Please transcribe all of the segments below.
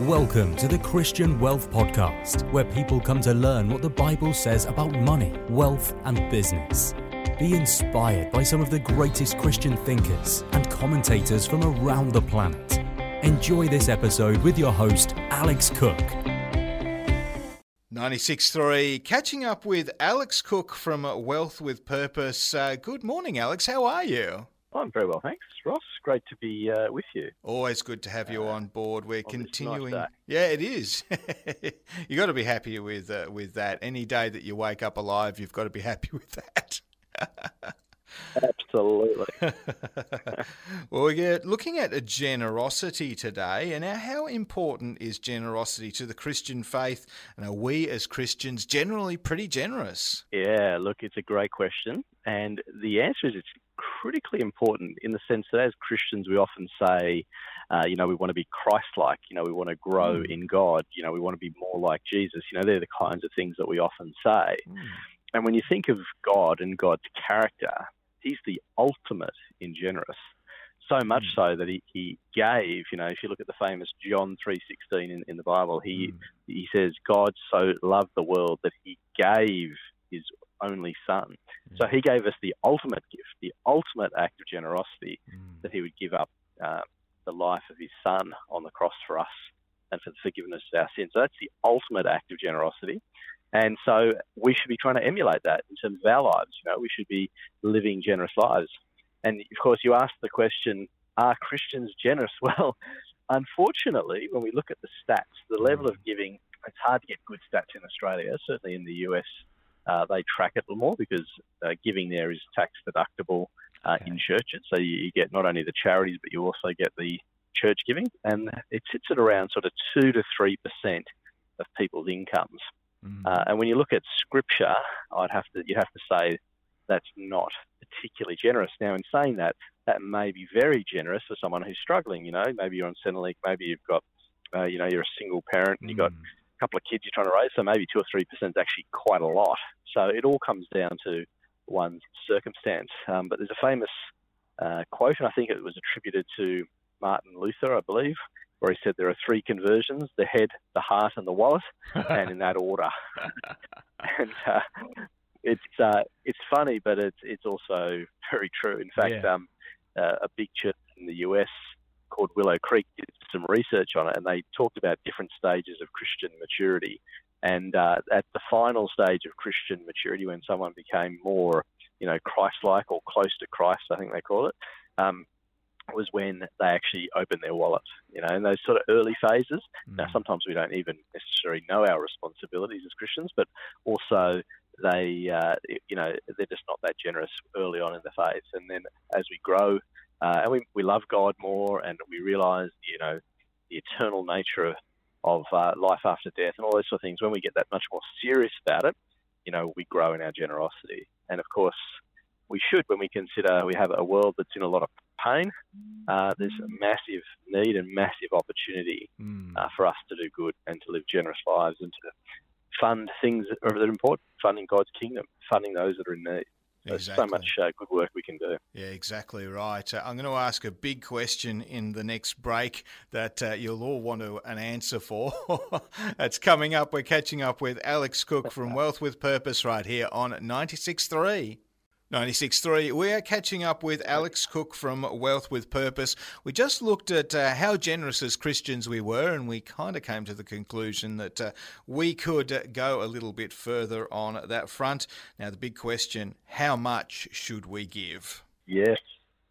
Welcome to the Christian Wealth Podcast, where people come to learn what the Bible says about money, wealth, and business. Be inspired by some of the greatest Christian thinkers and commentators from around the planet. Enjoy this episode with your host, Alex Cook. 96.3, catching up with Alex Cook from Wealth with Purpose. Uh, good morning, Alex. How are you? I'm very well, thanks, Ross. Great to be uh, with you. Always good to have you uh, on board. We're continuing. Nice yeah, it is. you got to be happy with uh, with that. Any day that you wake up alive, you've got to be happy with that. Absolutely. well, we're looking at generosity today, and how important is generosity to the Christian faith? And are we as Christians generally pretty generous? Yeah, look, it's a great question, and the answer is it's critically important in the sense that as Christians, we often say, uh, you know, we want to be Christ-like. You know, we want to grow mm. in God. You know, we want to be more like Jesus. You know, they're the kinds of things that we often say. Mm. And when you think of God and God's character, He's the ultimate in generous. So much mm. so that he, he gave, you know, if you look at the famous John 3.16 in, in the Bible, he, mm. he says, God so loved the world that he gave his only son. Mm. So he gave us the ultimate gift, the ultimate act of generosity mm. that he would give up uh, the life of his son on the cross for us and for the forgiveness of our sins. So that's the ultimate act of generosity. And so we should be trying to emulate that in terms of our lives. You know, we should be living generous lives. And of course, you asked the question, are Christians generous? Well, unfortunately, when we look at the stats, the level of giving, it's hard to get good stats in Australia. Certainly in the US, uh, they track it a little more because uh, giving there is tax deductible uh, okay. in churches. So you, you, get not only the charities, but you also get the church giving. And it sits at around sort of 2 to 3% of people's incomes. Mm. Uh, and when you look at scripture, I'd have to you have to say that's not particularly generous. Now, in saying that, that may be very generous for someone who's struggling. You know, maybe you're on Centrelink, maybe you've got, uh, you know, you're a single parent and you've got mm. Couple of kids you're trying to raise. So maybe two or three percent is actually quite a lot. So it all comes down to one's circumstance. Um, but there's a famous uh, quote, and I think it was attributed to Martin Luther, I believe, where he said there are three conversions the head, the heart, and the wallet, and in that order. and uh, it's uh, it's funny, but it's it's also very true. In fact, yeah. um, uh, a big church in the US called Willow Creek did some research on it, and they talked about different stages of Christian maturity. And uh, at the final stage of Christian maturity, when someone became more, you know, Christ-like or close to Christ, I think they call it, um, was when they actually opened their wallet. You know, in those sort of early phases. Mm. Now, sometimes we don't even necessarily know our responsibilities as Christians, but also they, uh, you know, they're just not that generous early on in the faith. And then as we grow, uh, and we, we love God more, and we realise, you know, the eternal nature of, of uh, life after death and all those sort of things. When we get that much more serious about it, you know, we grow in our generosity. And of course, we should when we consider we have a world that's in a lot of pain. Uh, there's a massive need and massive opportunity mm. uh, for us to do good and to live generous lives and to fund things that are important, funding God's kingdom, funding those that are in need. There's exactly. so much uh, good work we can do. Yeah, exactly right. Uh, I'm going to ask a big question in the next break that uh, you'll all want to, an answer for. That's coming up. We're catching up with Alex Cook from Wealth with Purpose right here on 96.3. 96.3. We are catching up with Alex Cook from Wealth with Purpose. We just looked at uh, how generous as Christians we were, and we kind of came to the conclusion that uh, we could uh, go a little bit further on that front. Now, the big question how much should we give? Yes.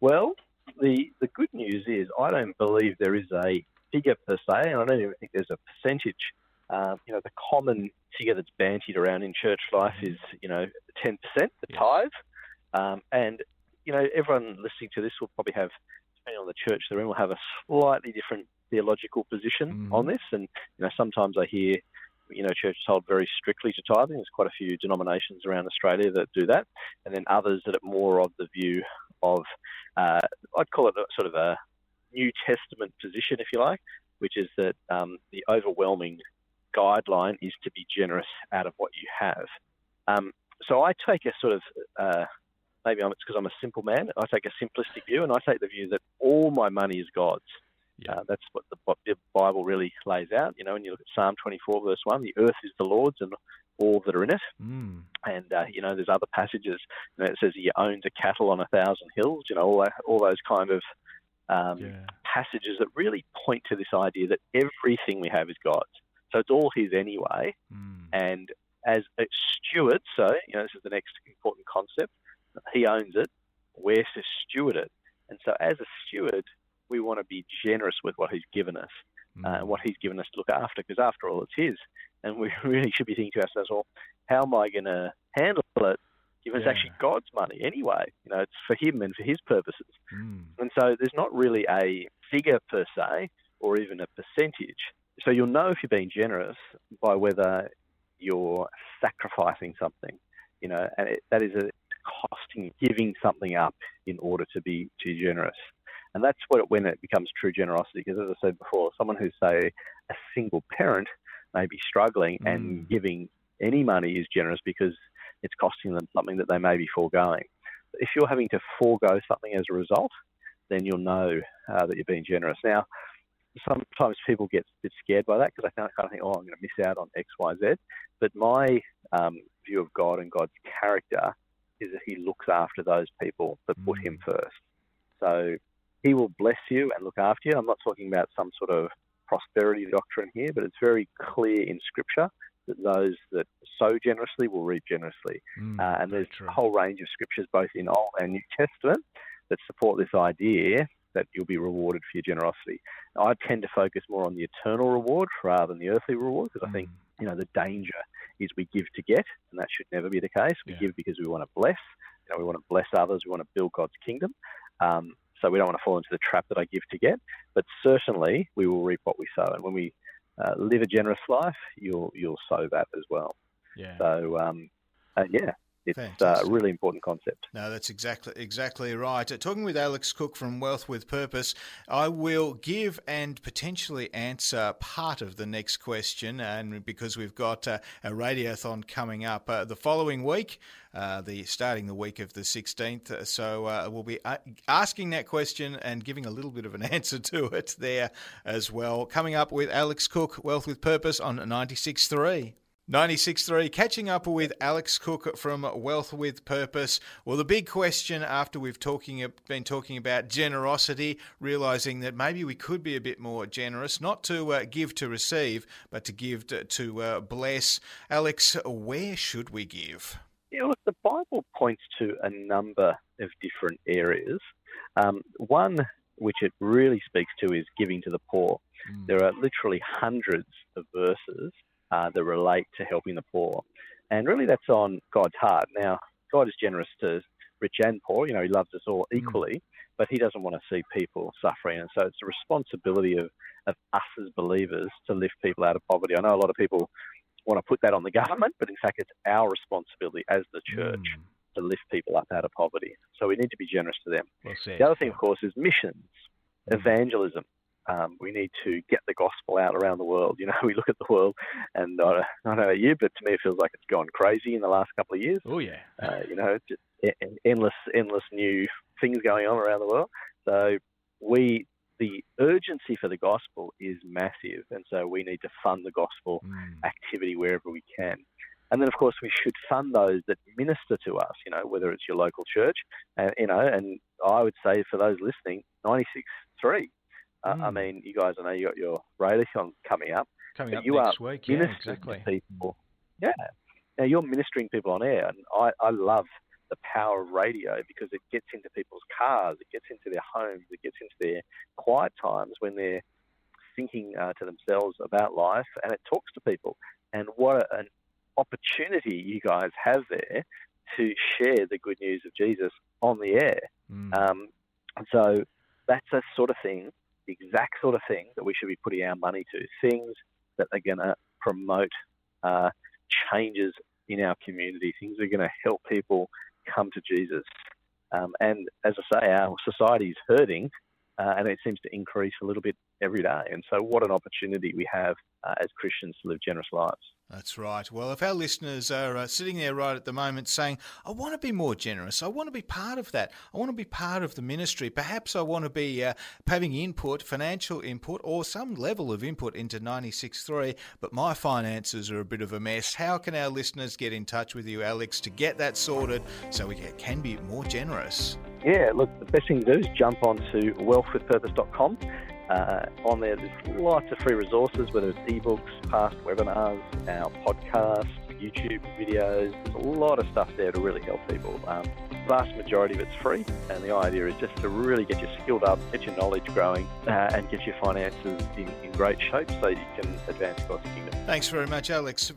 Well, the, the good news is I don't believe there is a figure per se, and I don't even think there's a percentage. Um, you know, the common figure that's bantied around in church life is, you know, 10%, the tithe. Um, and, you know, everyone listening to this will probably have, depending on the church they're in, will have a slightly different theological position mm-hmm. on this. And, you know, sometimes I hear, you know, churches hold very strictly to tithing. There's quite a few denominations around Australia that do that. And then others that are more of the view of, uh, I'd call it a, sort of a New Testament position, if you like, which is that um, the overwhelming guideline is to be generous out of what you have. Um, so I take a sort of uh, maybe I'm, it's because I'm a simple man. I take a simplistic view, and I take the view that all my money is God's. Yeah. Uh, that's what the, what the Bible really lays out. You know, when you look at Psalm 24, verse 1, the earth is the Lord's and all that are in it. Mm. And, uh, you know, there's other passages, you know, it says he owns a cattle on a thousand hills, you know, all, that, all those kind of um, yeah. passages that really point to this idea that everything we have is God's. So it's all his anyway. Mm. And as a steward, so, you know, this is the next important concept, he owns it, we're to steward it. And so as a steward, we want to be generous with what he's given us mm. uh, and what he's given us to look after, because after all, it's his. And we really should be thinking to ourselves, well, how am I going to handle it? Given yeah. it's actually God's money anyway. You know, it's for him and for his purposes. Mm. And so there's not really a figure per se or even a percentage. So you'll know if you're being generous by whether you're sacrificing something, you know, and it, that is a costing, giving something up in order to be too generous. And that's what, when it becomes true generosity. Because as I said before, someone who's, say, a single parent may be struggling mm. and giving any money is generous because it's costing them something that they may be foregoing. If you're having to forego something as a result, then you'll know uh, that you're being generous. Now, sometimes people get a bit scared by that because they kind of think, oh, I'm going to miss out on X, Y, Z. But my um, view of God and God's character is that He looks after those people that put Him mm. first. So He will bless you and look after you. I'm not talking about some sort of prosperity doctrine here, but it's very clear in Scripture that those that sow generously will reap generously. Mm, uh, and there's true. a whole range of scriptures, both in Old and New Testament, that support this idea that you'll be rewarded for your generosity. I tend to focus more on the eternal reward rather than the earthly reward because mm. I think mm. you know the danger is we give to get, and that should never be the case. We yeah. give because we want to bless. You know, we want to bless others. We want to build God's kingdom. Um, so we don't want to fall into the trap that I give to get. But certainly, we will reap what we sow, and when we uh, live a generous life, you'll you'll sow that as well. Yeah. So um, uh, yeah, it's uh, a really important concept. No, that's exactly exactly right. Uh, talking with Alex Cook from Wealth with Purpose, I will give and potentially answer part of the next question, and because we've got uh, a radiothon coming up uh, the following week. Uh, the starting the week of the 16th. Uh, so uh, we'll be asking that question and giving a little bit of an answer to it there as well. Coming up with Alex Cook, Wealth with Purpose on 96.3. 96.3, catching up with Alex Cook from Wealth with Purpose. Well, the big question after we've talking been talking about generosity, realizing that maybe we could be a bit more generous, not to uh, give to receive, but to give to, to uh, bless. Alex, where should we give? Yeah, look, the Bible points to a number of different areas. Um, one which it really speaks to is giving to the poor. Mm. There are literally hundreds of verses uh, that relate to helping the poor. And really, that's on God's heart. Now, God is generous to rich and poor. You know, He loves us all mm. equally, mm. but He doesn't want to see people suffering. And so it's a responsibility of, of us as believers to lift people out of poverty. I know a lot of people want to put that on the government, but in fact, it's our responsibility as the church. Mm. To lift people up out of poverty. So we need to be generous to them. Well the other thing, of course, is missions, mm. evangelism. Um, we need to get the gospel out around the world. You know, we look at the world, and uh, I don't know about you, but to me it feels like it's gone crazy in the last couple of years. Oh yeah. Uh, you know, just endless, endless new things going on around the world. So we, the urgency for the gospel is massive, and so we need to fund the gospel mm. activity wherever we can. And then, of course, we should fund those that minister to us, you know, whether it's your local church, uh, you know, and I would say for those listening, 96.3 uh, mm. I mean, you guys, I know you got your radiothon coming up. Coming up you next are week, yeah, exactly. people. Yeah. Now you're ministering people on air, and I, I love the power of radio because it gets into people's cars, it gets into their homes, it gets into their quiet times when they're thinking uh, to themselves about life, and it talks to people. And what a, an opportunity you guys have there to share the good news of Jesus on the air. Mm. Um, and so that's a sort of thing the exact sort of thing that we should be putting our money to, things that are going to promote uh, changes in our community, things that are going to help people come to Jesus. Um, and as I say, our society is hurting, uh, and it seems to increase a little bit every day. And so, what an opportunity we have uh, as Christians to live generous lives. That's right. Well, if our listeners are uh, sitting there right at the moment saying, I want to be more generous, I want to be part of that, I want to be part of the ministry, perhaps I want to be uh, having input, financial input, or some level of input into 96.3, but my finances are a bit of a mess, how can our listeners get in touch with you, Alex, to get that sorted so we can be more generous? Yeah, look, the best thing to do is jump onto wealthwithpurpose.com uh, on there, there's lots of free resources, whether it's ebooks, past webinars, our podcast, YouTube videos. There's a lot of stuff there to really help people. Um, vast majority of it's free, and the idea is just to really get you skilled up, get your knowledge growing, uh, and get your finances in, in great shape so you can advance God's kingdom. Thanks very much, Alex.